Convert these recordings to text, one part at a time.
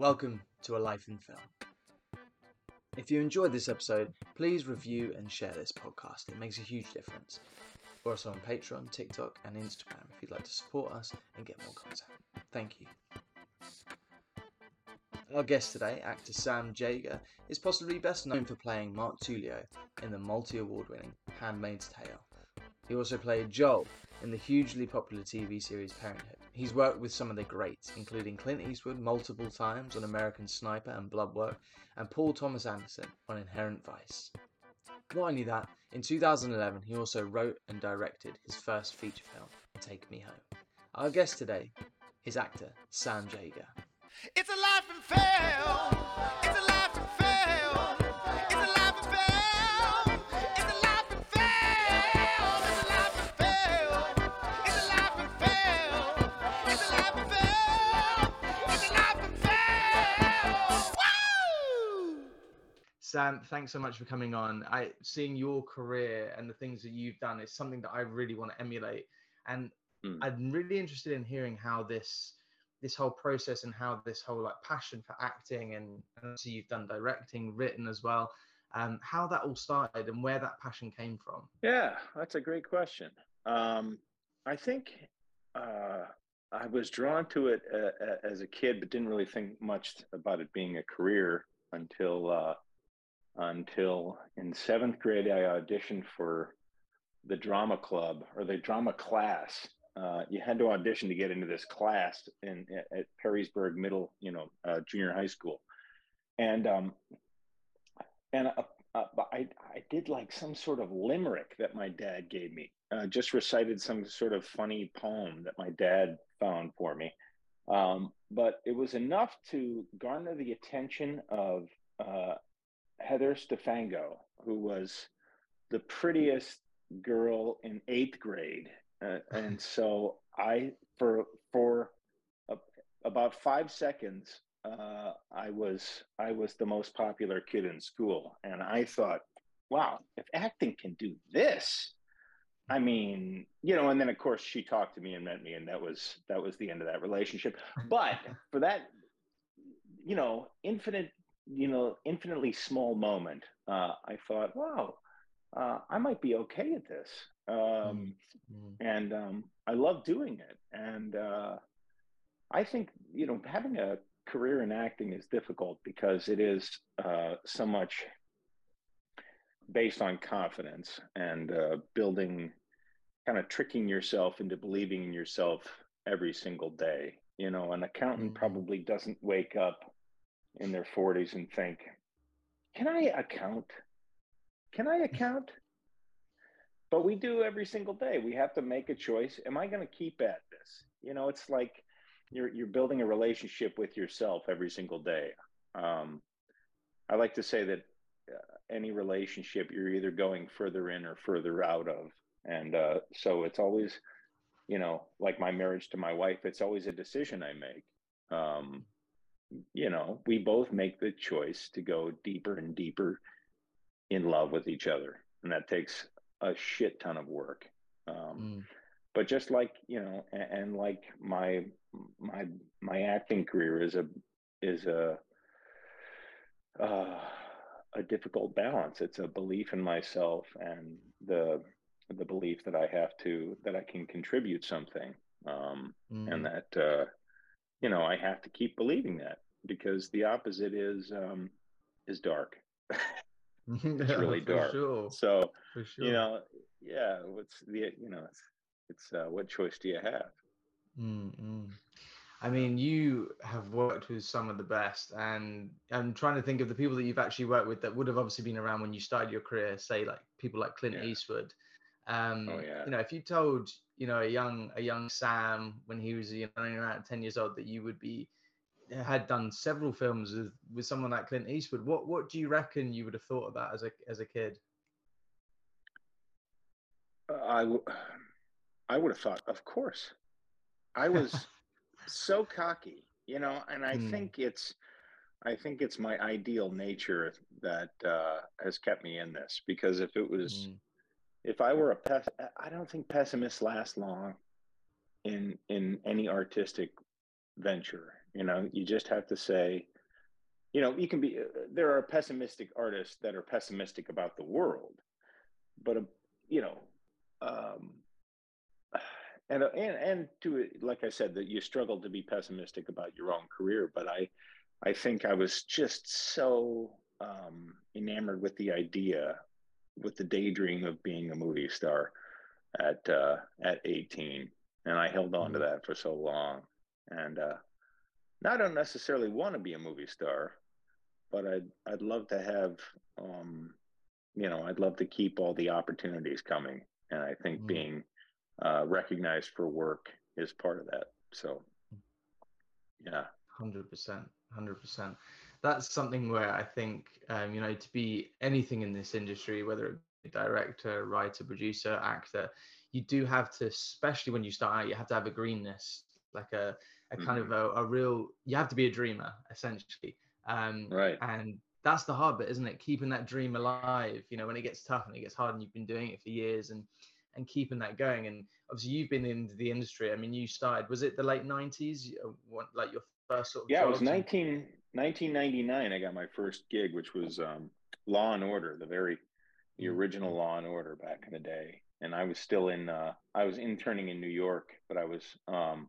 Welcome to A Life in Film. If you enjoyed this episode, please review and share this podcast. It makes a huge difference. We're also on Patreon, TikTok, and Instagram if you'd like to support us and get more content. Thank you. Our guest today, actor Sam Jaeger, is possibly best known for playing Mark Tuello in the multi award winning Handmaid's Tale. He also played Joel in the hugely popular TV series Parenthood. He's worked with some of the greats, including Clint Eastwood multiple times on American Sniper and Bloodwork, and Paul Thomas Anderson on Inherent Vice. Not only that, in 2011 he also wrote and directed his first feature film, Take Me Home. Our guest today is actor Sam Jaeger. It's a life in film. It's a life in film. Sam, thanks so much for coming on. I seeing your career and the things that you've done is something that I really want to emulate, and Mm. I'm really interested in hearing how this this whole process and how this whole like passion for acting and, and so you've done directing, written as well, um, how that all started and where that passion came from. Yeah, that's a great question. Um, I think uh, I was drawn to it uh, as a kid, but didn't really think much about it being a career until uh, until in seventh grade I auditioned for the drama club or the drama class. Uh, you had to audition to get into this class in at Perrysburg Middle, you know, uh, junior high school, and um, and uh, uh, I I did like some sort of limerick that my dad gave me. Uh, just recited some sort of funny poem that my dad found for me, um, but it was enough to garner the attention of uh, Heather Stefango, who was the prettiest girl in eighth grade, uh, and so I for for a, about five seconds uh, I was I was the most popular kid in school, and I thought, wow, if acting can do this, I mean, you know. And then of course she talked to me and met me, and that was that was the end of that relationship. But for that, you know, infinite, you know, infinitely small moment, uh, I thought, wow, uh, I might be okay at this, um, Mm. and um, I love doing it, and. Uh, I think you know having a career in acting is difficult because it is uh, so much based on confidence and uh, building, kind of tricking yourself into believing in yourself every single day. You know, an accountant Mhm. probably doesn't wake up in their 40s and think, "Can I account? Can I account?" But we do every single day. We have to make a choice. Am I going to keep at this? You know, it's like you're you're building a relationship with yourself every single day. Um, I like to say that uh, any relationship you're either going further in or further out of, and uh, so it's always, you know, like my marriage to my wife. It's always a decision I make. Um, you know, we both make the choice to go deeper and deeper in love with each other, and that takes a shit ton of work. Um, Mm. but just like you know and, and like my my my acting career is a is a uh, a difficult balance it's a belief in myself and the the belief that i have to that i can contribute something um, Mm. and that uh, you know i have to keep believing that because the opposite is um, is dark it's really dark. Sure, so for sure. you know yeah what's the you know it's it's uh, what choice do you have Mm, mm. I mean, you have worked with some of the best, and I'm trying to think of the people that you've actually worked with that would have obviously been around when you started your career. Say, like people like Clint Yeah. Eastwood. Um, Oh, yeah. You know, if you told you know a young a young Sam when he was you know around ten years old that you would be had done several films with with someone like Clint Eastwood, what what do you reckon you would have thought about as a as a kid? I, w- I would have thought, of course. I was so cocky, you know, and I Hmm. think it's, I think it's my ideal nature that uh, has kept me in this. Because if it was, Mm, if I were a pes, I don't think pessimists last long in in any artistic venture. You know, you just have to say, you know, you can be. Uh, there are pessimistic artists that are pessimistic about the world, but uh, you know, um, and and and to like I said, that you struggle to be pessimistic about your own career. But I, I think I was just so um, enamored with the idea, with the daydream of being a movie star at uh, at 18, and I held on to Mm. that for so long. And uh, now I don't necessarily want to be a movie star, but I'd I'd love to have, um, you know, I'd love to keep all the opportunities coming, and I think Mm. being uh, recognized for work is part of that. So, yeah, Hundred percent, hundred percent. That's something where I think um, you know to be anything in this industry, whether it be director, writer, producer, actor, you do have to, especially when you start out, you have to have a greenness, like a a kind of a, a real. You have to be a dreamer, essentially. Um, right. and that's the hard bit, isn't it? Keeping that dream alive. You know, when it gets tough and it gets hard, and you've been doing it for years, and and keeping that going. And obviously, you've been in the industry. I mean, you started. Was it the late nineties? Like your first sort of. Yeah, it was jobs and- 19, 1999. I got my first gig, which was um, Law and Order, the very the Mm. original Law and Order back in the day. And I was still in. Uh, I was interning in New York, but I was um,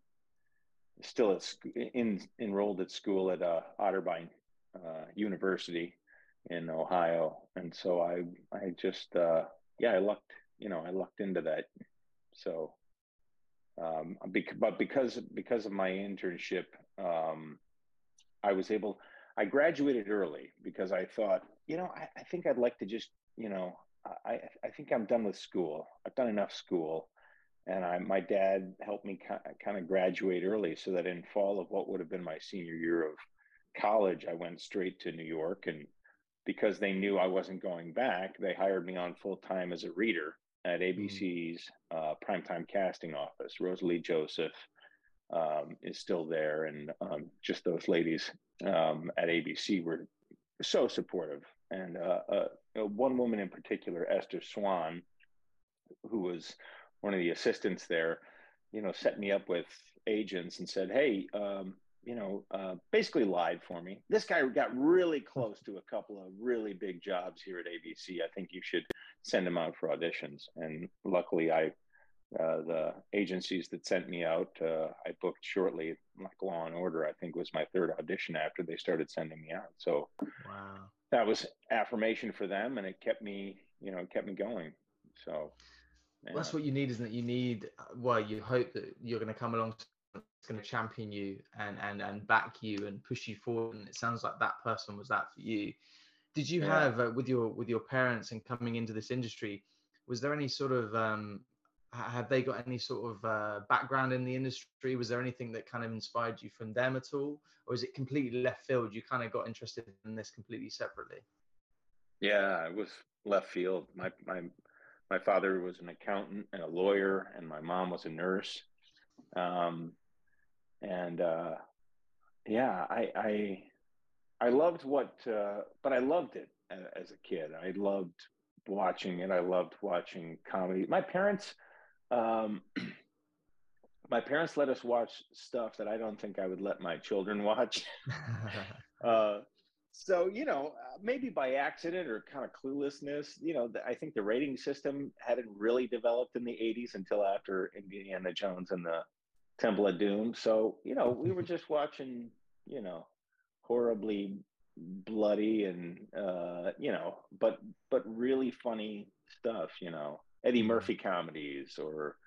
still at sc- in enrolled at school at uh, Otterbein uh, University in Ohio, and so I I just uh, yeah I lucked you know I lucked into that. So, um, bec- but because because of my internship, um, I was able. I graduated early because I thought you know I, I think I'd like to just you know I I think I'm done with school. I've done enough school and I, my dad helped me kind of graduate early so that in fall of what would have been my senior year of college i went straight to new york and because they knew i wasn't going back they hired me on full time as a reader at abc's uh, primetime casting office rosalie joseph um, is still there and um, just those ladies um, at abc were so supportive and uh, uh, one woman in particular esther swan who was one of the assistants there, you know, set me up with agents and said, "Hey, um, you know, uh, basically lied for me. This guy got really close to a couple of really big jobs here at ABC. I think you should send him out for auditions." And luckily, I uh, the agencies that sent me out, uh, I booked shortly. Like Law and Order, I think was my third audition after they started sending me out. So Wow. that was affirmation for them, and it kept me, you know, it kept me going. So. Well, that's what you need, isn't it? You need, well, you hope that you're going to come along it's going to champion you and and and back you and push you forward. And it sounds like that person was that for you. Did you Yeah. have uh, with your with your parents and coming into this industry? Was there any sort of um, have they got any sort of uh, background in the industry? Was there anything that kind of inspired you from them at all, or is it completely left field? You kind of got interested in this completely separately. Yeah, it was left field. My my my father was an accountant and a lawyer, and my mom was a nurse. Um, and uh, yeah, I I I loved what, uh, but I loved it as a kid. I loved watching it. I loved watching comedy. My parents, um, my parents let us watch stuff that I don't think I would let my children watch. Uh, so you know, uh, maybe by accident or kind of cluelessness, you know, the, I think the rating system hadn't really developed in the '80s until after Indiana Jones and the Temple of Doom. So you know, we were just watching, you know, horribly bloody and uh, you know, but but really funny stuff. You know, Eddie Mhm. Murphy comedies or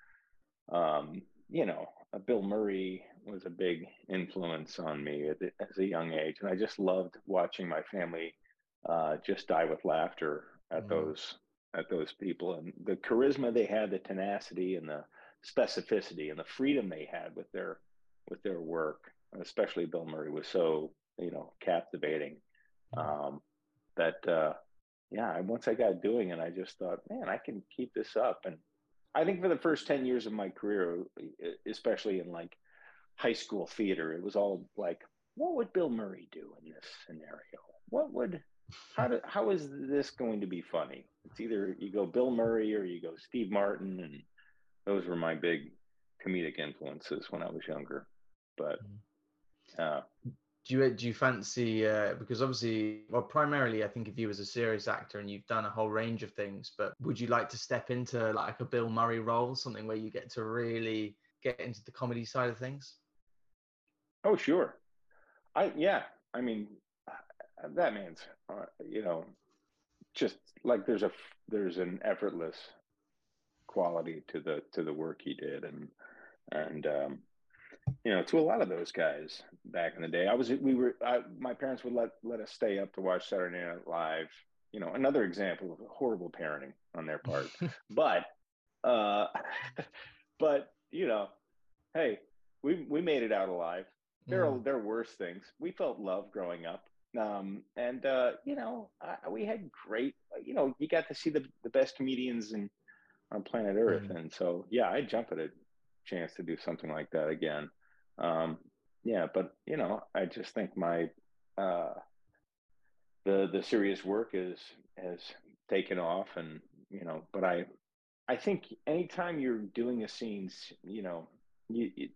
um, you know, uh, Bill Murray was a big influence on me at, as a young age, and I just loved watching my family uh, just die with laughter at Mhm. those at those people and the charisma they had, the tenacity and the specificity and the freedom they had with their with their work. Especially Bill Murray was so you know captivating um, that uh, yeah. Once I got doing it, I just thought, man, I can keep this up and. I think for the first 10 years of my career, especially in like high school theater, it was all like, what would Bill Murray do in this scenario? What would, how, do, how is this going to be funny? It's either you go Bill Murray or you go Steve Martin. And those were my big comedic influences when I was younger. But Uh, Do you do you fancy uh, because obviously well primarily I think of you as a serious actor and you've done a whole range of things but would you like to step into like a Bill Murray role something where you get to really get into the comedy side of things? oh, sure. I yeah. I mean, uh, that means uh, you know just like there's a there's an effortless quality to the to the work he did and and um you know to a lot of those guys back in the day. I was we were I, my parents would let let us stay up to watch saturday night live you know another example of horrible parenting on their part. But uh but you know hey we we made it out alive. There are Mm. there are worse things. We felt love growing up. Um and uh you know I, we had great you know you got to see the the best comedians in on planet earth. Mm. and so yeah i'd jump at a chance to do something like that again um yeah but you know i just think my uh the the serious work is has taken off and you know but i i think anytime you're doing a scene you know you you,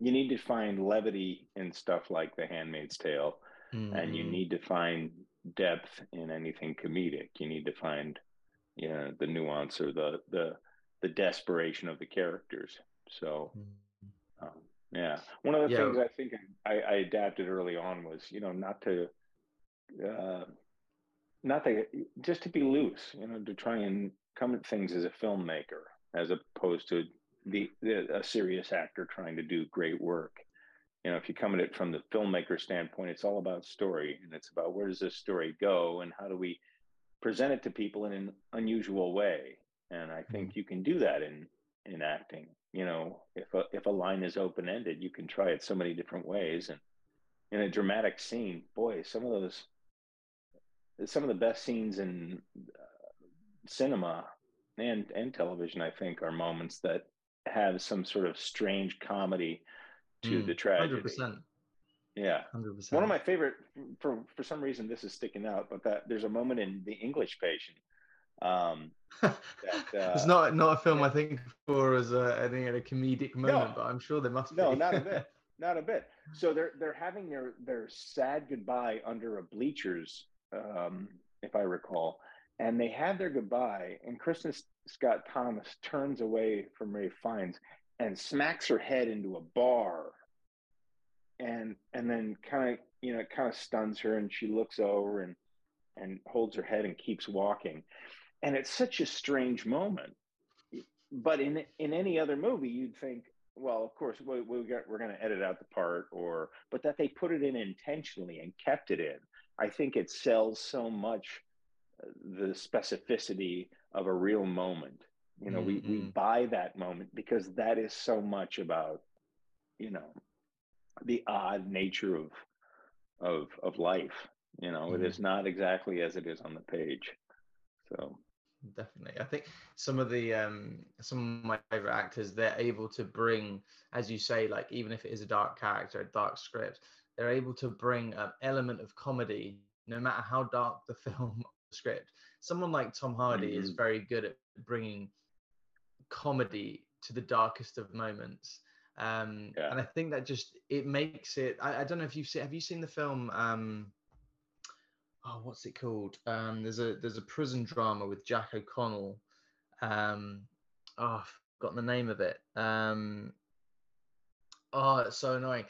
you need to find levity in stuff like the handmaid's tale and you Mm. need to find depth in anything comedic you need to find you know the nuance or the the the desperation of the characters so Mm. Yeah. One of the Yeah. things i think I, I adapted early on was you know not to uh not to just to be loose you know to try and come at things as a filmmaker as opposed to the, the a serious actor trying to do great work. You know if you come at it from the filmmaker standpoint it's all about story and it's about where does this story go and how do we present it to people in an unusual way. And i think you can do that in in acting you know if a, if a line is open ended you can try it so many different ways and in a dramatic scene boy some of those some of the best scenes in uh, cinema and and television i think are moments that have some sort of strange comedy to Mm. the tragedy 100%. yeah 100%. one of my favorite for for some reason this is sticking out but that there's a moment in the english patient um it's uh, not not a film yeah. I think for as a, I think, at a comedic moment, No. but I'm sure there must no be. No, not a bit not a bit so they're they're having their their sad goodbye under a bleachers um if i recall and they have their goodbye and kristin scott thomas turns away from ralph fiennes and smacks her head into a bar and and then kind of you know kind of stuns her and she looks over and and holds her head and keeps walking and it's such a strange moment. But in in any other movie you'd think well of course we, we got, we're going to edit out the part or but that they put it in intentionally and kept it in i think it sells so much uh, the specificity of a real moment. You know we, we Mhm. buy that moment because that is so much about you know the odd nature of of of life. You know it Mhm. is not exactly as it is on the page. So definitely i think some of the um some of my favorite actors they're able to bring as you say like even if it is a dark character a dark script they're able to bring an element of comedy no matter how dark the film the script someone like tom hardy is Mhm. very good at bringing comedy to the darkest of moments um Yeah. and i think that just it makes it i, I don't know if you've seen have you seen the film um oh what's it called? Um there's a there's a prison drama with jack o'connell. Um oh i've forgotten the name of it. Um oh it's so annoying.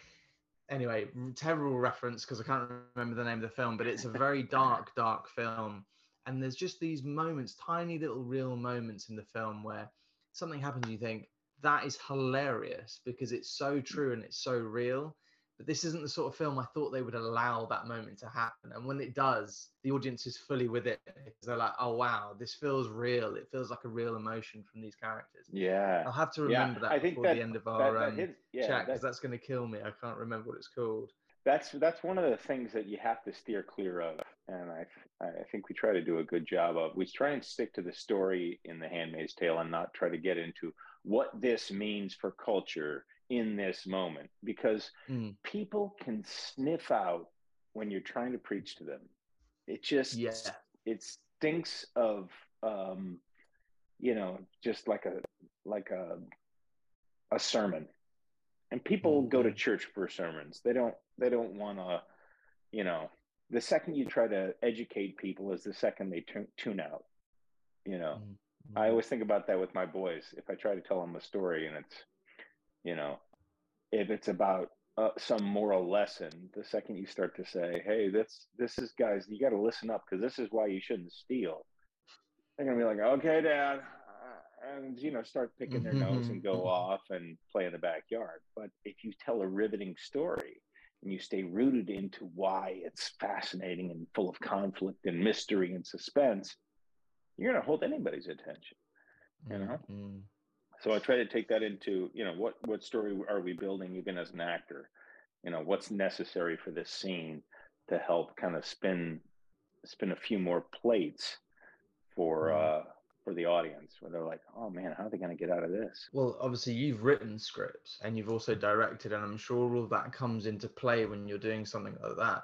Anyway terrible reference because i can't remember the name of the film but it's a very dark dark film. And there's just these moments tiny little real moments in the film where something happens and you think that is hilarious because it's so true and it's so real but this isn't the sort of film I thought they would allow that moment to happen. And when it does, the audience is fully with it because they're like, "Oh wow, this feels real. It feels like a real emotion from these characters." yeah I'll have to Yeah, remember that I before that- the end of our that um, yeah, chat because that- that's going to kill me. I can't remember what it's called. that's that's one of the things that you have to steer clear of, and I I think we try to do a good job of. We try and stick to the story in The Handmaid's Tale and not try to get into what this means for culture in this moment because Mm. people can sniff out when you're trying to preach to them. It just Yeah. it stinks of um, you know just like a like a a sermon and people go to church for sermons. They don't. They don't want to. You know, the second you try to educate people is the second they tune tune out. You know, Mm, I mm, always think about that with my boys. If I try to tell them a story and it's, you know, if it's about uh, some moral lesson, the second you start to say, "Hey, this this is guys, you got to listen up because this is why you shouldn't steal," they're gonna be like, "Okay, Dad," uh, and you know, start picking their nose and go off and play in the backyard. But if you tell a riveting story and you stay rooted into why it's fascinating and full of conflict and mystery and suspense, you're gonna hold anybody's attention you know? mm. So i try to take that into you know what what story are we building even as an actor you know what's necessary for this scene to help kind of spin spin a few more plates for Mm. uh for the audience where they're like oh man how are they going to get out of this Well, obviously you've written scripts and you've also directed, and I'm sure all that comes into play when you're doing something like that.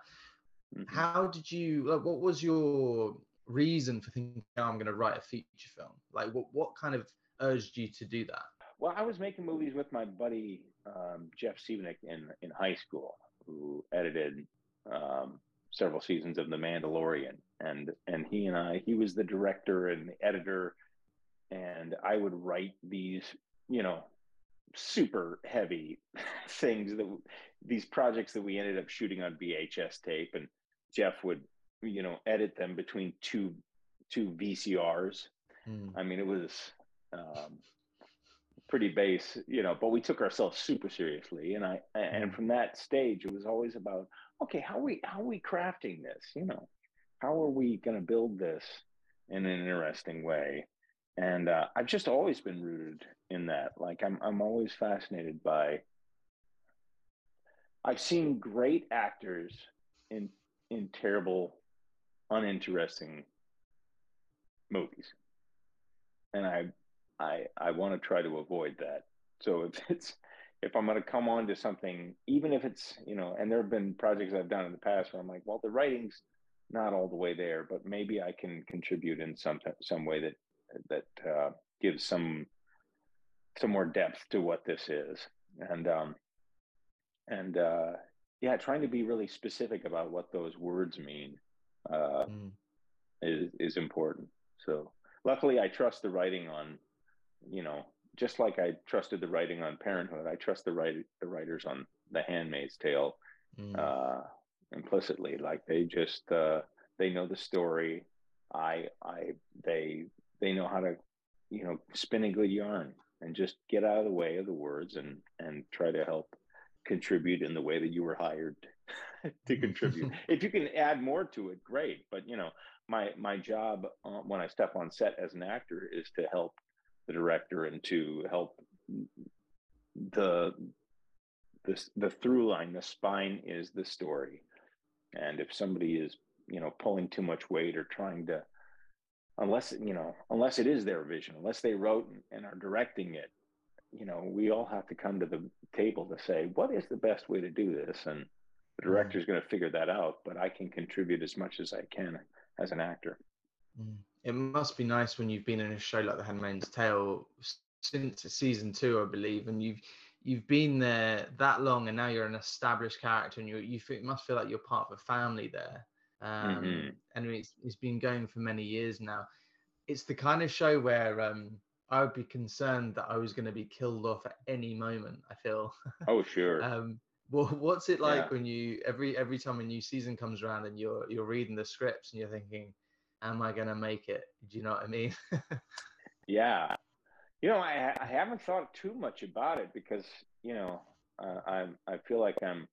Mhm. How did you? Like, what was your reason for thinking "Oh, I'm going to write a feature film? Like, what what kind of urged you to do that? well i was making movies with my buddy um, jeff Seibenick in in high school who edited um, several seasons of the mandalorian and and he and i he was the director and the editor and I would write these, you know, super heavy things that these projects that we ended up shooting on VHS tape, and Jeff would, you know, edit them between two two VCRs. Mm, I mean, it was um, pretty base, you know, but we took ourselves super seriously, and I and Mm. from that stage, it was always about okay, how are we how are we crafting this, you know, how are we going to build this in an interesting way and uh, I've just always been rooted in that. Like I'm, I'm always fascinated by. I've seen great actors in in terrible, uninteresting movies, and I, I, I want to try to avoid that. So if it's if I'm going to come on to something, even if it's you know, and there have been projects I've done in the past where I'm like, well, the writing's not all the way there, but maybe I can contribute in some some way that that uh, gives some some more depth to what this is. And um and uh yeah trying to be really specific about what those words mean uh mm, is is important. So luckily i trust the writing on you know just like i trusted the writing on parenthood i trust the write the writers on the handmaid's tale mm, uh implicitly. Like they just uh they know the story. I i they they know how to you know spin a good yarn and just get out of the way of the words and and try to help contribute in the way that you were hired to contribute. If you can add more to it great. But you know my my job uh, when i step on set as an actor is to help the director and to help the this the through line the spine is the story and if somebody is you know pulling too much weight or trying to unless you know unless it is their vision unless they wrote and are directing it you know we all have to come to the table to say what is the best way to do this and the Mm. director's going to figure that out but i can contribute as much as i can as an actor mm. It must be nice when you've been in a show like The Handmaid's Tale since season two, I believe, and you've you've been there that long, and now you're an established character, and you you feel, must feel like you're part of a family there. Um, Mhm. And it's it's been going for many years now. It's the kind of show where um, I would be concerned that I was going to be killed off at any moment. I feel. oh sure um, well, what's it like Yeah. when you every every time a new season comes around and you're you're reading the scripts and you're thinking, "Am I going to make it?" Do you know what I mean? Yeah, you know, I I haven't thought too much about it because you know uh, I I feel like I'm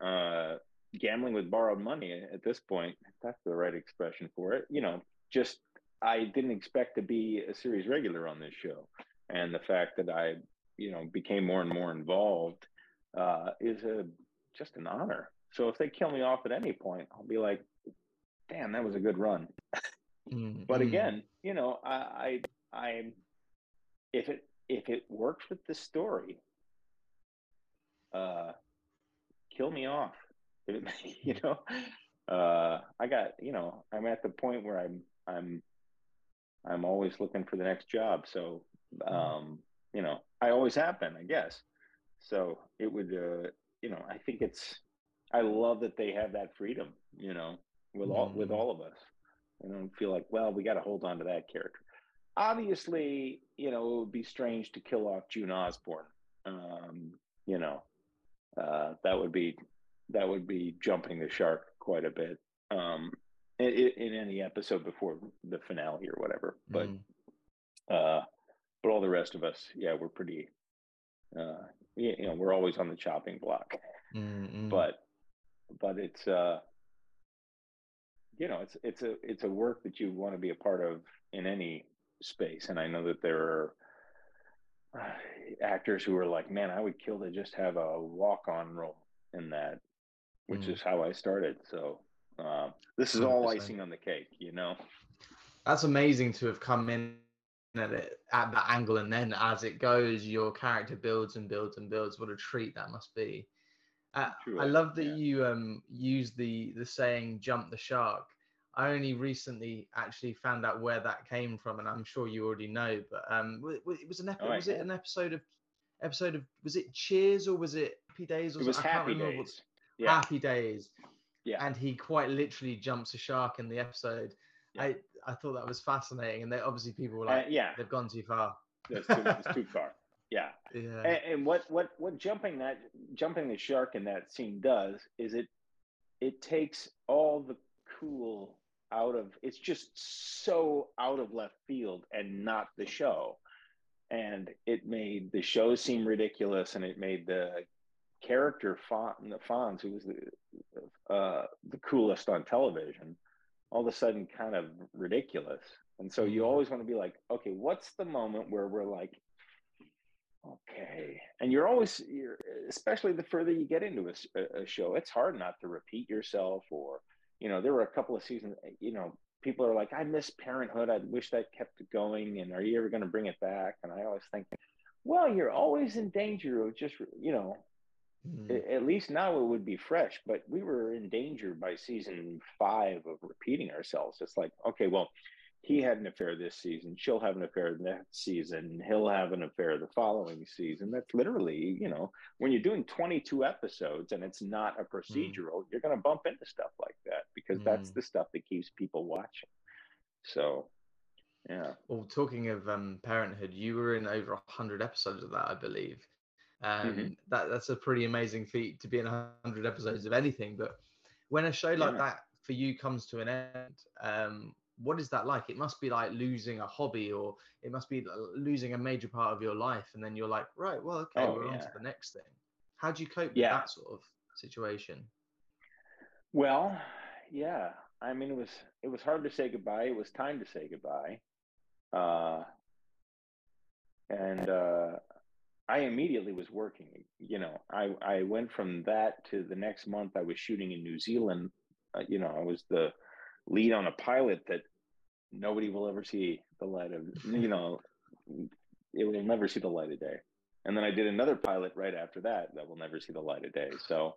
uh, gambling with borrowed money at this point. That's the right expression for it. You know, just I didn't expect to be a series regular on this show, and the fact that I you know became more and more involved uh, is a just an honor. So if they kill me off at any point, I'll be like, damn, that was a good run. Mm, but again you know i i i if it if it works with the story uh kill me off. You know uh i got you know i'm at the point where i'm i'm i'm always looking for the next job. So um you know i always have been i guess. So it would, uh, you know, I think it's. I love that they have that freedom. You know, with all with Mm. all of us. I don't feel like, well, we got to hold on to that character. Obviously, you know, it would be strange to kill off June Osborne. Um, you know, uh, that would be that would be jumping the shark quite a bit um, in, in any episode before the finale or whatever. But Mm. uh, but all the rest of us, yeah, we're pretty. Uh, you know, we're always on the chopping block Mm, mm. but but it's uh you know it's it's a it's a work that you want to be a part of in any space. And i know that there are uh, actors who are like man i would kill to just have a walk on role in that which Mm. is how i started. So uh, this is all 100%. icing on the cake you know? That's amazing to have come in at it at that angle and then as it goes your character builds and builds and builds. What a treat that must be uh, i love that yeah. you um use the the saying jump the shark. I only recently actually found out where that came from and i'm sure you already know but um it was an episode Oh, I was it an episode of episode of was it cheers or was it happy days or it was something? Happy what- days. Yeah. Happy days. Yeah. And he quite literally jumps a shark in the episode. Yeah. i i thought that was fascinating and they obviously people were Uh, like yeah. They've gone too far. That's too, too far yeah yeah and, and what what what jumping that jumping the shark in that scene does is it it takes all the cool out of it's just so out of left field and not the show and it made the show seem ridiculous and it made the character Fon, the Fonz, who was the uh, the coolest on television, all of a sudden kind of ridiculous. And so you Mhm. always want to be like, okay, what's the moment where we're like, okay, and you're always, you're, especially the further you get into a show, it's hard not to repeat yourself. Or, you know, there were a couple of seasons, you know, people are like, I miss Parenthood. I wish that kept going. And are you ever going to bring it back? And I always think, well, you're always in danger of just, you know, Mm. a- at least now it would be fresh, but we were in danger by season five of repeating ourselves. It's like, okay, well, he had an affair this season. She'll have an affair next season. He'll have an affair the following season. That's literally, you know, when you're doing 22 episodes and it's not a procedural, you're going to bump into stuff like that because that's Mm. the stuff that keeps people watching. So, yeah. well talking of um parenthood you were in over 100 episodes of that i believe um Mhm. that that's a pretty amazing feat to be in 100 episodes of anything but when a show like Yeah. that for you comes to an end um what is that like it must be like losing a hobby or it must be losing a major part of your life and then you're like right well okay Oh, we're on to the next thing how do you cope with that sort of situation Well, yeah. I mean, it was it was hard to say goodbye. It was time to say goodbye, uh, and uh, I immediately was working. You know, I I went from that to the next month. I was shooting in New Zealand. Uh, you know, I was the lead on a pilot that nobody will ever see the light of. You know, it will never see the light of day. And then I did another pilot right after that that will never see the light of day. So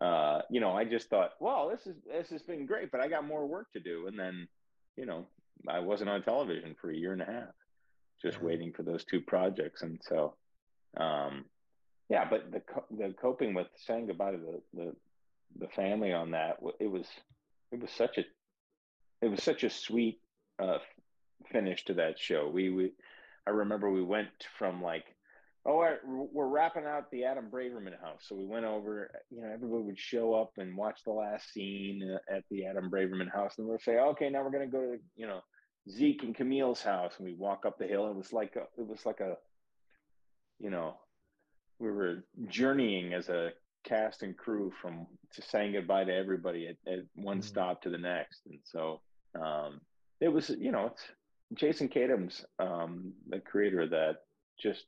uh, you know, I just thought, well, this is this has been great, but I got more work to do. And then, you know, I wasn't on television for a year and a half, just waiting for those two projects. And so, um, yeah, but the the coping with saying goodbye to the the, the family on that, it was it was such a it was such a sweet uh, finish to that show. We we I remember we went from like oh we're, we're wrapping out the Adam Braverman house, so we went over. You know, everybody would show up and watch the last scene uh, at the Adam Braverman house, and we'll say, okay, now we're gonna go to you know Zeke and Camille's house, and we walk up the hill. It was like a, it was like a you know we were journeying as a cast and crew from to saying goodbye to everybody at, at one Mm. stop to the next and so um it was you know it's jason Katims, um the creator that just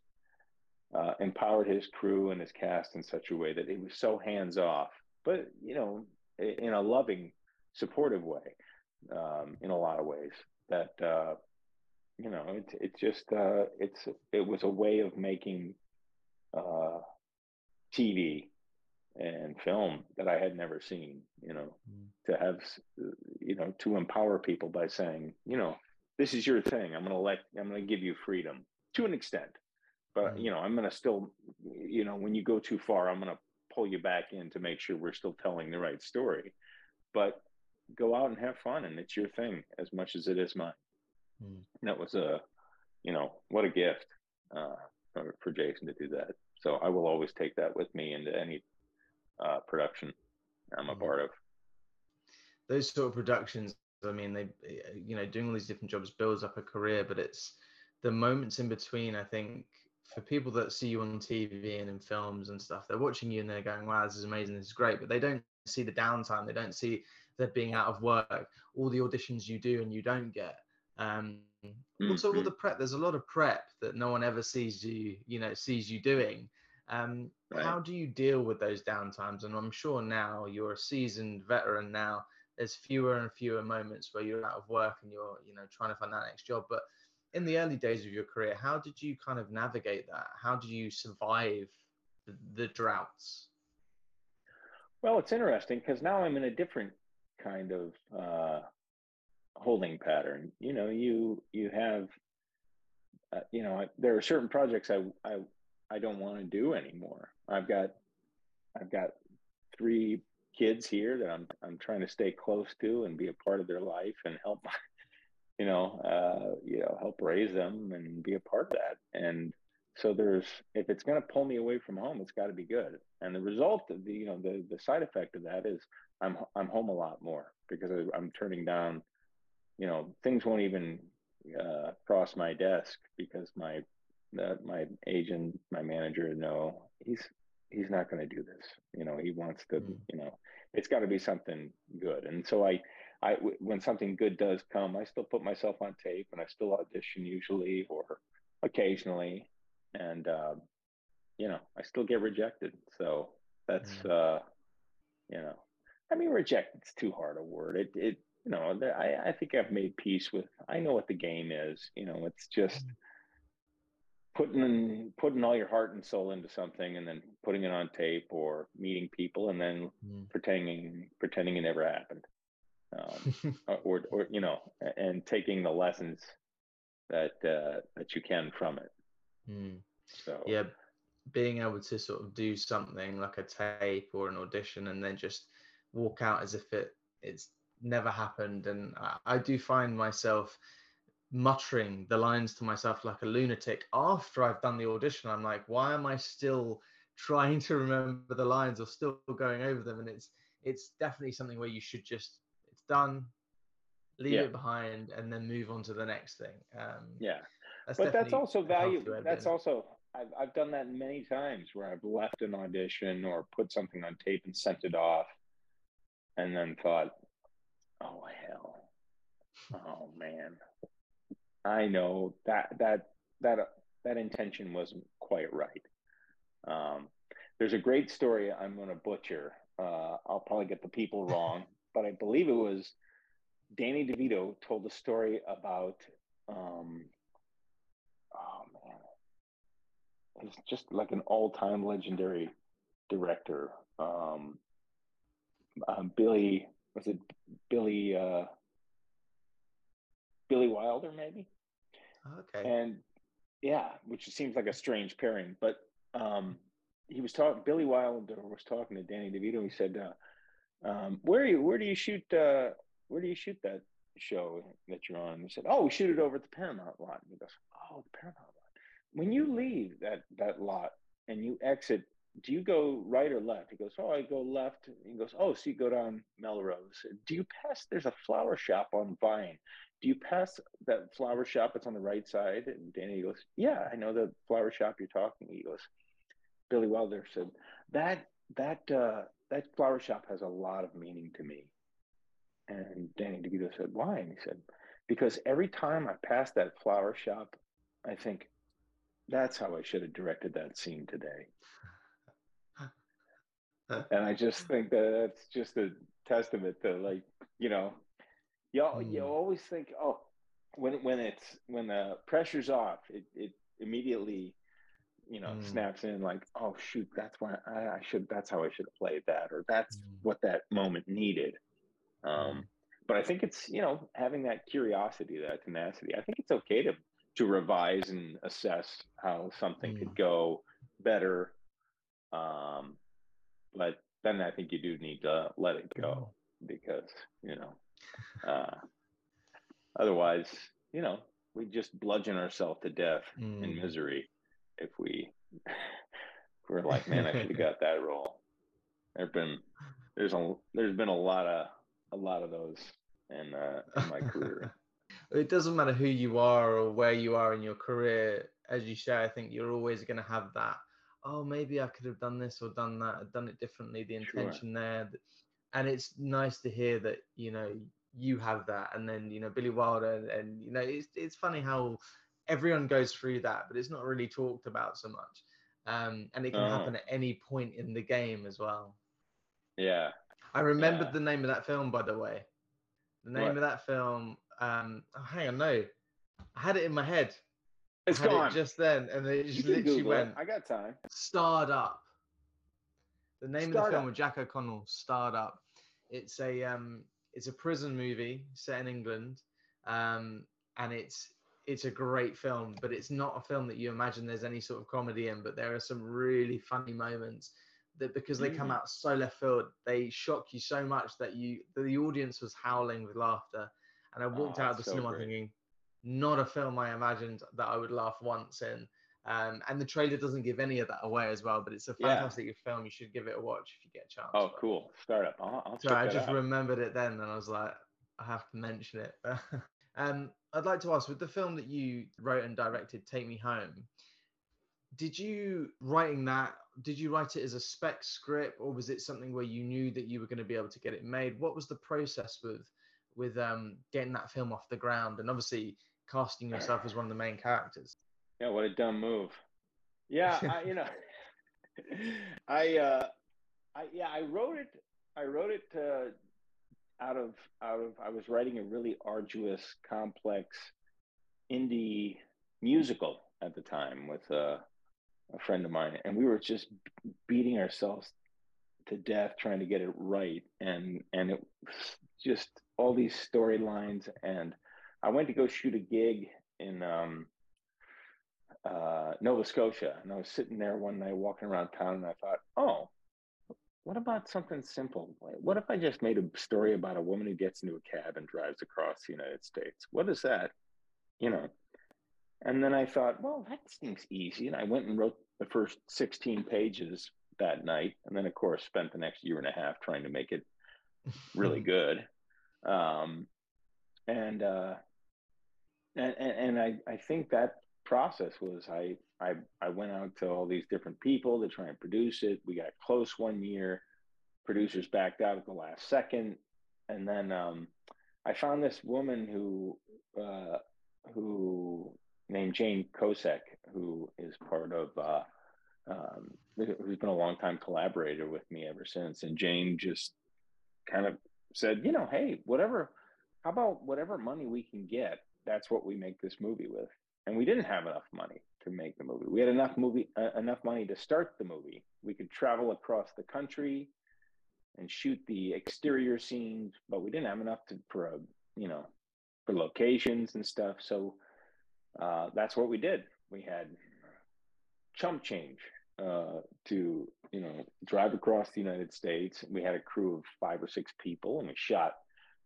uh, empowered his crew and his cast in such a way that it was so hands off but you know in a loving supportive way um in a lot of ways that uh you know it, it just uh it's it was a way of making uh tv and film that I had never seen, you know, Mm. to have, you know, to empower people by saying, you know, this is your thing. I'm going to let, I'm going to give you freedom to an extent. but Mm. you know, I'm gonna still, you know, when you go too far, I'm gonna pull you back in to make sure we're still telling the right story. But go out and have fun, and it's your thing as much as it is mine. Mm. That was a, you know, what a gift uh, for, for Jason to do that. So I will always take that with me into any uh, production I'm a Mhm. part of. those sort of productions i mean they you know doing all these different jobs builds up a career but it's the moments in between i think for people that see you on tv and in films and stuff they're watching you and they're going wow this is amazing this is great but they don't see the downtime they don't see that being out of work all the auditions you do and you don't get um also all Mhm. the prep there's a lot of prep that no one ever sees you you know sees you doing um Right. how do you deal with those downtimes and i'm sure now you're a seasoned veteran now there's fewer and fewer moments where you're out of work and you're you know trying to find that next job but in the early days of your career how did you kind of navigate that how did you survive the, the droughts Well, it's interesting because now I'm in a different kind of uh, holding pattern. You know, you you have, uh, you know, I, there are certain projects I I I don't want to do anymore. I've got I've got three kids here that I'm I'm trying to stay close to and be a part of their life and help, you know, uh, you know, help raise them and be a part of that. And so there's if it's going to pull me away from home, it's got to be good. And the result of the you know the the side effect of that is I'm I'm home a lot more because I'm turning down, you know, things won't even uh, cross my desk because my uh, my agent, my manager, know he's he's not going to do this. You know, he wants to. Mm. You know, it's got to be something good. And so I I w- when something good does come, I still put myself on tape and I still audition usually or occasionally, and uh, you know I still get rejected. So that's Mm. uh, you know, I mean rejected's too hard a word. It it you know I I think I've made peace with. I know what the game is. You know, it's just putting putting all your heart and soul into something and then putting it on tape or meeting people and then Mm. pretending pretending it never happened um, or, or or you know and taking the lessons that uh, that you can from it Mm. so yeah being able to sort of do something like a tape or an audition and then just walk out as if it it's never happened and I, I do find myself muttering the lines to myself like a lunatic after I've done the audition. I'm like why am I still trying to remember the lines or still going over them? And it's it's definitely something where you should just it's done leave Yeah. it behind and then move on to the next thing. Um yeah. that's but that's also valuable that's also I've, I've done that many times where i've left an audition or put something on tape and sent it off and then thought oh hell. Oh man i know that that that that intention wasn't quite right. Um, there's a great story i'm going to butcher. Uh, i'll probably get the people wrong but i believe it was danny devito told a story about um, oh man. He's just like an all-time legendary director. Um, um, billy was it billy uh, billy wilder maybe. Okay. And yeah which seems like a strange pairing but um, he was talking billy wilder was talking to danny devito he said uh, um, where are you where do you shoot uh, where do you shoot that show that you're on? He said oh we shoot it over at the paramount lot. And he goes oh the paramount lot. When you leave that that lot and you exit do you go right or left? He goes oh i go left. He goes oh so you go down melrose. Do you pass there's a flower shop on vine do you pass that flower shop that's on the right side? And danny goes yeah i know the flower shop you're talking he goes billy wilder said that that uh that flower shop has a lot of meaning to me. And danny devito said why? And he said because every time i pass that flower shop i think that's how i should have directed that scene today. And I just think that that's just a testament to like you know, you al- you Mm. always think oh when when it's when the pressure's off it it immediately you know Mm. snaps in like oh shoot that's why I, I should that's how I should have played that or that's Mm. what that moment needed. Um, Mm. but I think it's you know having that curiosity that tenacity. I think it's okay to to revise and assess how something Mm. could go better. Um, but then I think you do need to let it go because you know, uh, otherwise, you know, we just bludgeon ourselves to death in Mm. misery if we if we're like, man, I should have got that role. There've been there's a there's been a lot of a lot of those in uh, in my career. it doesn't matter who you are or where you are in your career. As you say, I think you're always going to have that. Oh, maybe I could have done this or done that, done it differently. The Sure. intention there, th- and it's nice to hear that you know you have that. And then you know Billy Wilder, and, and you know it's it's funny how everyone goes through that, but it's not really talked about so much. Um, and it can Oh. happen at any point in the game as well. Yeah. I remembered Yeah. the name of that film, by the way. The name What? of that film. Um, oh, hang on, no, I had it in my head. It's gone. it just then, and it just literally Google it. went I got time. starred up. The name of the film Up. with Jack O'Connell, starred up. It's a um, it's a prison movie set in England, um, and it's it's a great film, but it's not a film that you imagine there's any sort of comedy in. But there are some really funny moments that because they come Mm. out so left field, they shock you so much that you the audience was howling with laughter. And I walked Oh, out of the so cinema great. thinking, not a film I imagined that I would laugh once in. Um, and the trailer doesn't give any of that away as well, but it's a Yeah. fantastic film. You should give it a watch if you get a chance. Oh, But- cool. Starred Up. I'll, I'll So check I just out. remembered it then, and I was like, I have to mention it. um, I'd like to ask, with the film that you wrote and directed, "Take Me Home," did you writing that? Did you write it as a spec script, or was it something where you knew that you were going to be able to get it made? What was the process with with um, getting that film off the ground, and obviously casting yourself as one of the main characters? Yeah, what a dumb move. Yeah, I, you know, I, uh, I, yeah, I wrote it. I wrote it uh, out of out of. I was writing a really arduous, complex indie musical at the time with uh, a friend of mine, and we were just beating ourselves to death trying to get it right, and and it was just all these storylines. And I went to go shoot a gig in. Um, uh, Nova Scotia, and I was sitting there one night walking around town, and I thought, oh, what about something simple? What if I just made a story about a woman who gets into a cab and drives across the United States? What is that? You know. And then I thought, well, that seems easy, and I went and wrote the first 16 pages that night, and then of course spent the next year and a half trying to make it really good. Um, and, uh, and and and I I think that process was I I I went out to all these different people to try and produce it. We got close one year. Producers backed out at the last second, and then um, I found this woman who uh, who named Jane Kosek, who is part of uh, um, who's been a long time collaborator with me ever since. And Jane just kind of said, you know, hey, whatever, how about whatever money we can get, that's what we make this movie with. And we didn't have enough money to make the movie. We had enough movie, uh, enough money to start the movie. We could travel across the country and shoot the exterior scenes, but we didn't have enough to, for a, you know, for locations and stuff. So uh, that's what we did. We had chump change uh, to you know drive across the United States. We had a crew of five or six people, and we shot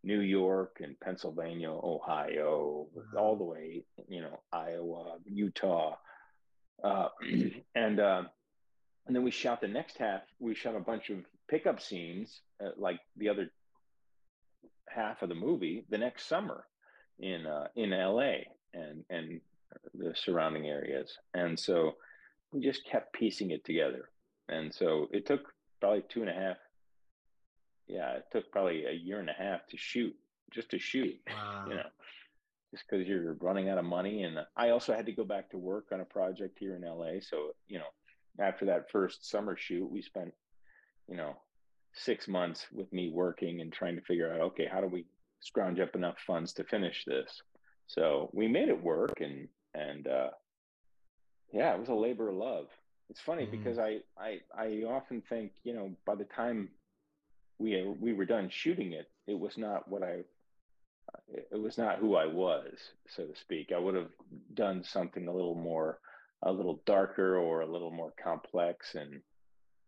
New York and Pennsylvania, Ohio, Wow. all the way you know Iowa, Utah, uh, and uh, and then we shot the next half. We shot a bunch of pickup scenes, uh, like the other half of the movie, the next summer in uh, in LA and and the surrounding areas, and so we just kept piecing it together. And so it took probably two and a half. Yeah, it took probably a year and a half to shoot, just to shoot. Wow. You know, just because you're running out of money. And I also had to go back to work on a project here in LA. So you know, after that first summer shoot, we spent, you know, six months with me working and trying to figure out, okay, how do we scrounge up enough funds to finish this? So we made it work, and and uh, yeah, it was a labor of love. It's funny Mhm. because I, I I often think you know by the time we we were done shooting it, it was not what I it, was not who I was, so to speak. I would have done something a little more, a little darker or a little more complex, and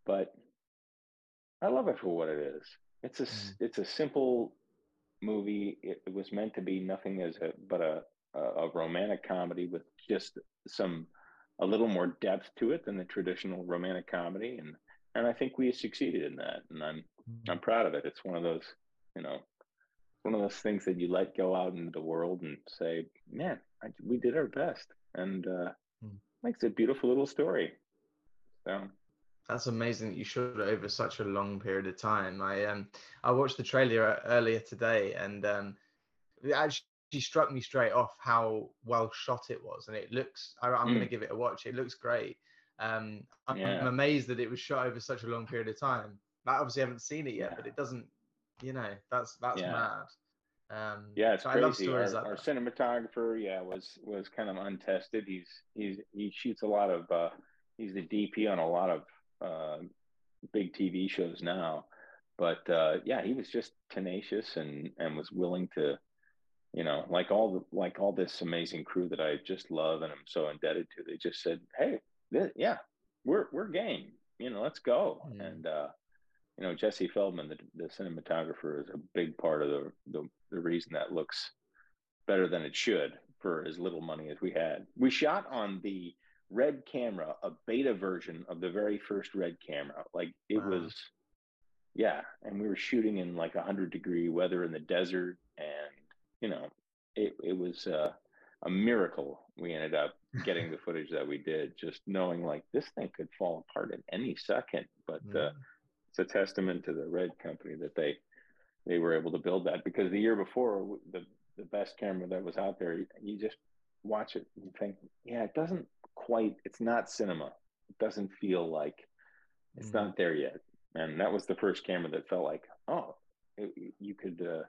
but I love it for what it is. It's It's a Mm. it's a simple movie. It, it was meant to be nothing as a but a, a a romantic comedy with just some a little more depth to it than the traditional romantic comedy, and and I think we succeeded in that, and I'm I'm proud of it. It's one of those, you know, one of those things that you let go out into the world and say, man, I, we did our best, and uh, Mm. makes a beautiful little story. So That's amazing that you shot it over such a long period of time. I um I watched the trailer e- earlier today, and um it actually struck me straight off how well shot it was, and it looks. I, I'm going to Mm. give it a watch. It looks great. Um, I'm, I'm amazed that it was shot over such a long period of time. I obviously haven't seen it yet, Yeah. but it doesn't. You know, that's that's Yeah. mad. Um, Yeah, it's so crazy. our, like our cinematographer, yeah, was was kind of untested. He's he's he shoots a lot of. uh He's the DP on a lot of uh, big TV shows now, but uh, yeah, he was just tenacious and and was willing to, you know, like all the like all this amazing crew that I just love and I'm so indebted to. They just said, hey, th- yeah, we're we're game. You know, let's go. Mm. And uh, you know, Jesse Feldman, the, the cinematographer, is a big part of the, the the reason that looks better than it should for as little money as we had. We shot on the red camera, a beta version of the very first red camera. Like it Wow. was, yeah. And we were shooting in like a hundred degree weather in the desert, and you know, it it was uh, a miracle. We ended up getting the footage that we did, just knowing like this thing could fall apart at any second. But uh, Mm. it's a testament to the red company that they they were able to build that because the year before the the best camera that was out there you, you just watch it and think yeah it doesn't quite it's not cinema it doesn't feel like it's Mm. not there yet and that was the first camera that felt like oh it, you could uh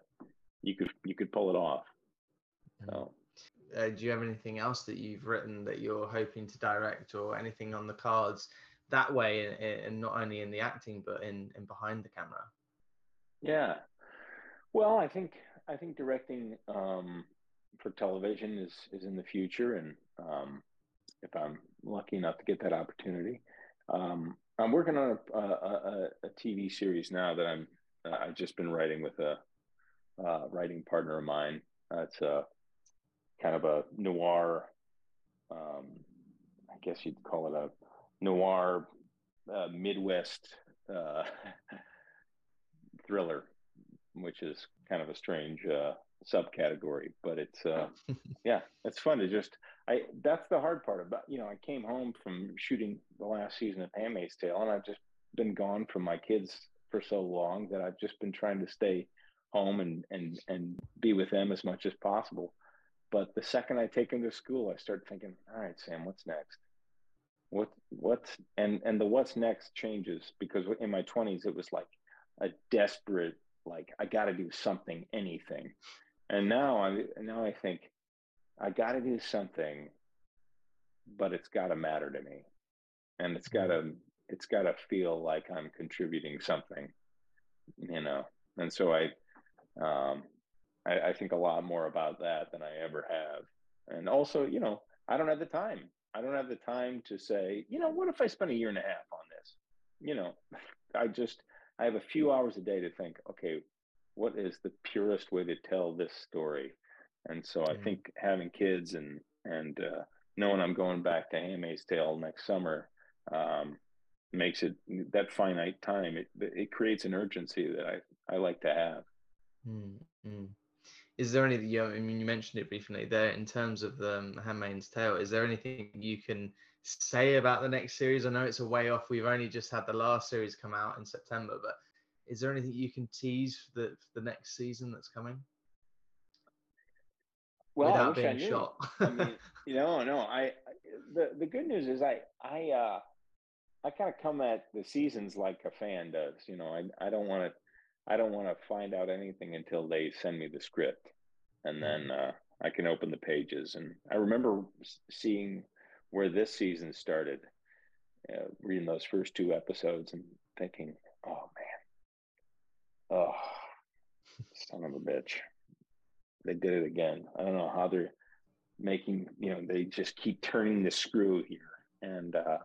you could you could pull it off Mm. so uh, do you have anything else that you've written that you're hoping to direct or anything on the cards that way and, not only in the acting but in, in behind the camera Yeah. Well, I think I think directing um, for television is is in the future, and um, if I'm lucky enough to get that opportunity, um, I'm working on a, a, a, a TV series now that I'm uh, I've just been writing with a uh, writing partner of mine. Uh, it's a kind of a noir. Um, I guess you'd call it a noir uh, Midwest uh, thriller, which is kind of a strange uh, subcategory, but it's uh, yeah, it's fun to just. I that's the hard part about you know I came home from shooting the last season of Handmaid's Tale, and I've just been gone from my kids for so long that I've just been trying to stay home and and and be with them as much as possible. But the second I take him to school, I start thinking, all right, Sam, what's next? What what's and and the what's next changes because in my 20s it was like a desperate like I got to do something, anything. And now I now I think I got to do something, but it's got to matter to me, and it's got to it's got to feel like I'm contributing something, you know. And so I, um, I, I think a lot more about that than I ever have. And also, you know, I don't have the time. I don't have the time to say, you know, what if I spend a year and a half on this? You know, I just I have a few hours a day to think, okay, what is the purest way to tell this story? And so I Mm. think having kids and and uh, knowing I'm going back to Handmaid's Tale next summer um, makes it that finite time. It it creates an urgency that I I like to have. Mm, mm. Is there anything you? I mean, you mentioned it briefly there in terms of the um, Handmaid's Tale. Is there anything you can say about the next series? I know it's a way off. We've only just had the last series come out in September, but is there anything you can tease for the, for the next season that's coming Well, I without I being knew. shot? I mean, you know, no, I the the good news is I I uh I kind of come at the seasons like a fan does. You know, I I don't want to I don't want to find out anything until they send me the script, and then uh, I can open the pages. And I remember seeing where this season started, uh, reading those first two episodes and thinking, oh man, oh son of a bitch. they did it again. I don't know how they're making. You know, they just keep turning the screw here, and uh,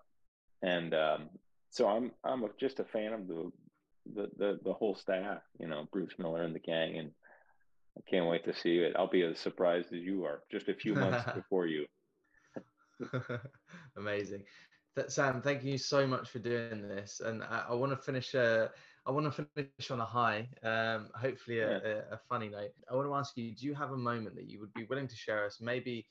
and um, so I'm I'm a, just a fan of the, the the the whole staff. You know, Bruce Miller and the gang, and I can't wait to see it. I'll be as surprised as you are, just a few months before you. Amazing. Th- Sam, thank you so much for doing this. And I, I want to finish. Uh, I want to finish on a high. Um, hopefully, a, Yeah. a, a funny note. I want to ask you: Do you have a moment that you would be willing to share us? Maybe,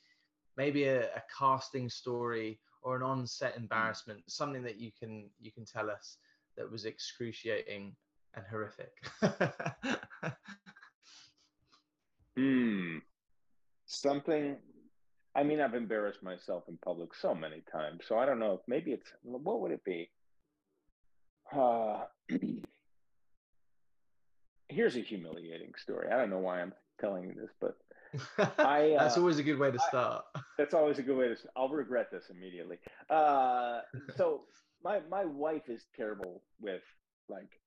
maybe a, a casting story or an on-set embarrassment, something that you can you can tell us that was excruciating and horrific. Hmm. Something. I mean, I've embarrassed myself in public so many times, so I don't know if maybe it's what would it be? Uh, here's a humiliating story. I don't know why I'm telling you this, but I, That's uh, always a good way to I- start. that's always a good way to. I'll regret this immediately. Uh, so my my wife is terrible with like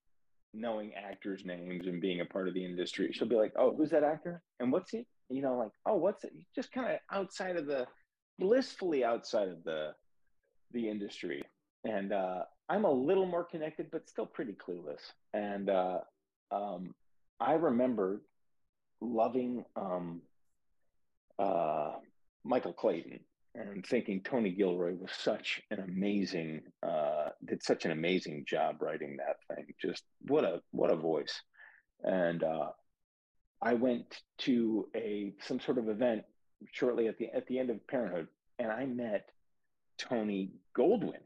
knowing actors' names and being a part of the industry. She'll be like, "Oh, who's that actor? And what's he?" You know, like, "Oh, what's it?" Just kind of outside of the, blissfully outside of the, the industry. And uh, I'm a little more connected, but still pretty clueless. And uh, um, I remember loving um, uh, Michael Clayton and thinking Tony Gilroy was such an amazing, uh, did such an amazing job writing that thing. Just what a what a voice. And uh, I went to a some sort of event shortly at the at the end of Parenthood, and I met Tony Goldwyn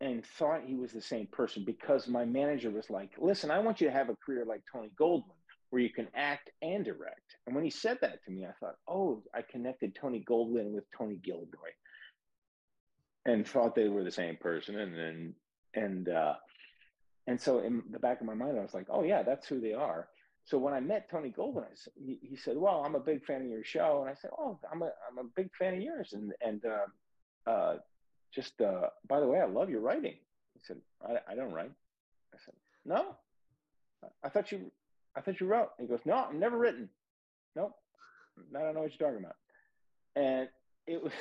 and thought he was the same person because my manager was like, "Listen, I want you to have a career like Tony Goldwyn." Where you can act and direct. And when he said that to me, I thought, oh, I connected Tony Goldwyn with Tony Gilroy and thought they were the same person. And then, and, uh, and so in the back of my mind, I was like, oh, yeah, that's who they are. So when I met Tony Goldwyn, I he, he said, well, I'm a big fan of your show. And I said, oh, I'm a, I'm a big fan of yours. And, and, uh, uh, just, uh, by the way, I love your writing. He said, I, I don't write. I said, no, I thought you, I thought you wrote. He goes, no, I've never written. Nope. I don't know what you're talking about. And it was,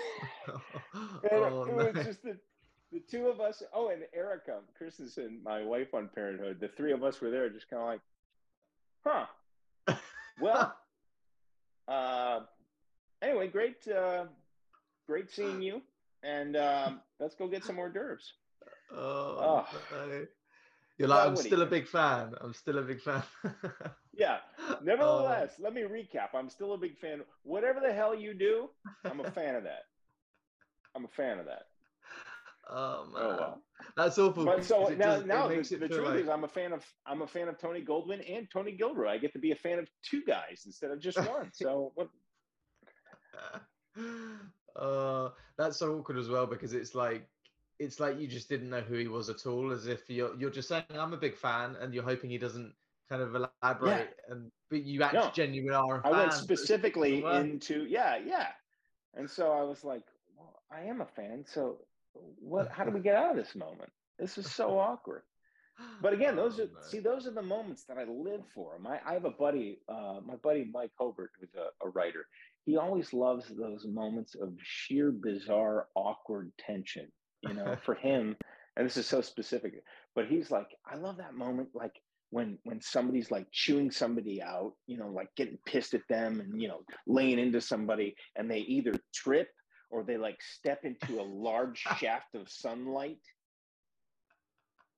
and oh, it was just the, the two of us. Oh, and Erika Christensen, my wife on Parenthood, the three of us were there just kind of like, huh. Well, uh, anyway, great, uh, great seeing you. And um, let's go get some hors d'oeuvres. Oh, Oh. You're like, I'm still a big fan. I'm still a big fan. Yeah. Oh, Nevertheless, let me recap. I'm still a big fan. Whatever the hell you do, I'm a fan of that. I'm a fan of that. Oh, man. Oh well. That's awful. But so now, does- now the, it the truth like- is, I'm a fan of I'm a fan of Tony Goldwyn and Tony Gilroy. I get to be a fan of two guys instead of just one. So what? uh, that's so awkward as well because it's like it's like you just didn't know who he was at all, as if you're you're just saying I'm a big fan and you're hoping he doesn't kind of elaborate, and but you actually No. genuinely are. A I went fan, it's specifically into yeah, yeah, and so I was like, well, I am a fan. So what? How do we get out of this moment? This is so awkward. But again, those Oh, are no. see, those are the moments that I live for. My I have a buddy, uh, my buddy Mike Hobart, who's a, a writer. He always loves those moments of sheer bizarre, awkward tension. You know, for him, and this is so specific, but he's like, I love that moment, like when when somebody's like chewing somebody out, you know, like getting pissed at them and you know laying into somebody, and they either trip or they like step into a large shaft of sunlight,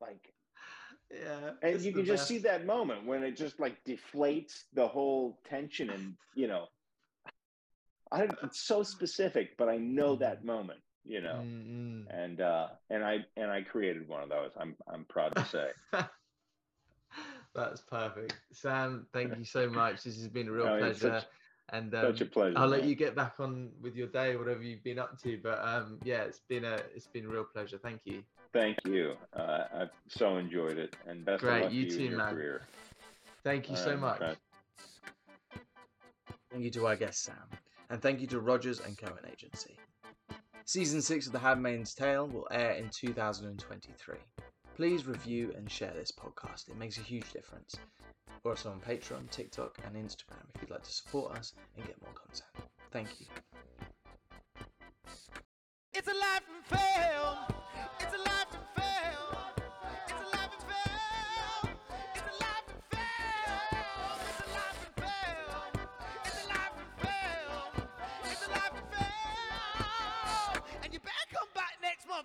like yeah, and you can just best. see that moment when it just like deflates the whole tension and you know I, don't it's so specific but i know mm-hmm. that moment you know Mm, and uh and i and i created one of those i'm i'm proud to say. That's perfect, Sam. Thank you so much. This has been a real No, pleasure. such- and um, such a pleasure I'll let you get back on with your day, whatever you've been up to. But um, yeah, it's been a it's been a real pleasure. Thank you. thank you uh i've so enjoyed it and best Great, of luck you to you too, in your man. career Thank you All so right, much. okay. Thank you to our guest Sam, and thank you to Rogers and Cowan Agency. Season 6 of The Handmaid's Tale will air in 2023. Please review and share this podcast, it makes a huge difference. or us on Patreon, TikTok, and Instagram if you'd like to support us and get more content. Thank you. It's a life in film. It's a life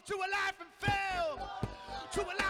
to a life and fail. To a life